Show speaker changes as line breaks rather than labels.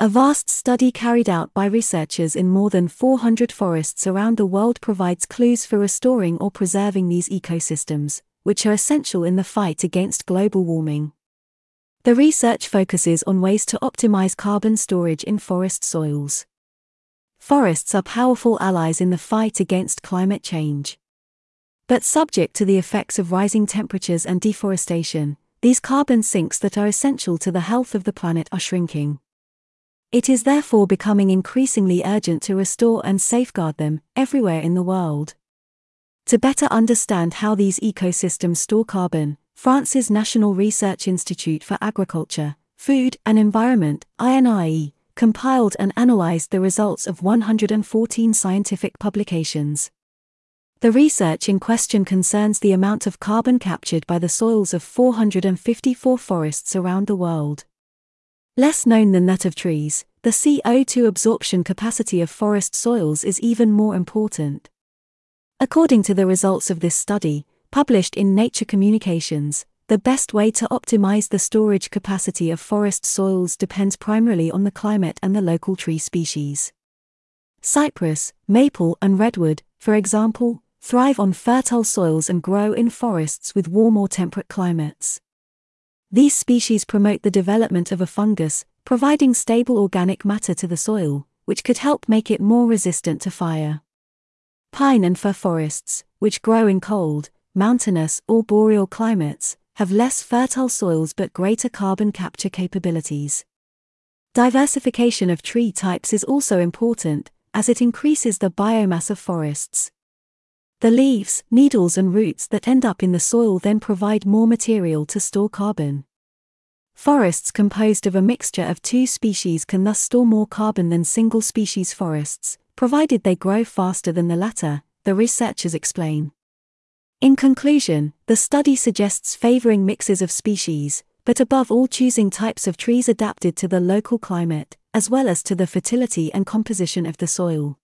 A vast study carried out by researchers in more than 400 forests around the world provides clues for restoring or preserving these ecosystems, which are essential in the fight against global warming. The research focuses on ways to optimize carbon storage in forest soils. Forests are powerful allies in the fight against climate change. But subject to the effects of rising temperatures and deforestation, these carbon sinks that are essential to the health of the planet are shrinking. It is therefore becoming increasingly urgent to restore and safeguard them everywhere in the world. To better understand how these ecosystems store carbon, France's National Research Institute for Agriculture, Food and Environment, INRAE, compiled and analyzed the results of 114 scientific publications. The research in question concerns the amount of carbon captured by the soils of 454 forests around the world. Less known than that of trees, the CO2 absorption capacity of forest soils is even more important. According to the results of this study, published in Nature Communications, the best way to optimize the storage capacity of forest soils depends primarily on the climate and the local tree species. Cypress, maple, and redwood, for example, thrive on fertile soils and grow in forests with warm or temperate climates. These species promote the development of a fungus, providing stable organic matter to the soil, which could help make it more resistant to fire. Pine and fir forests, which grow in cold, mountainous, or boreal climates, have less fertile soils but greater carbon capture capabilities. Diversification of tree types is also important, as it increases the biomass of forests. The leaves, needles, and roots that end up in the soil then provide more material to store carbon. Forests composed of a mixture of two species can thus store more carbon than single species forests, provided they grow faster than the latter, the researchers explain. In conclusion, the study suggests favoring mixes of species, but above all choosing types of trees adapted to the local climate, as well as to the fertility and composition of the soil.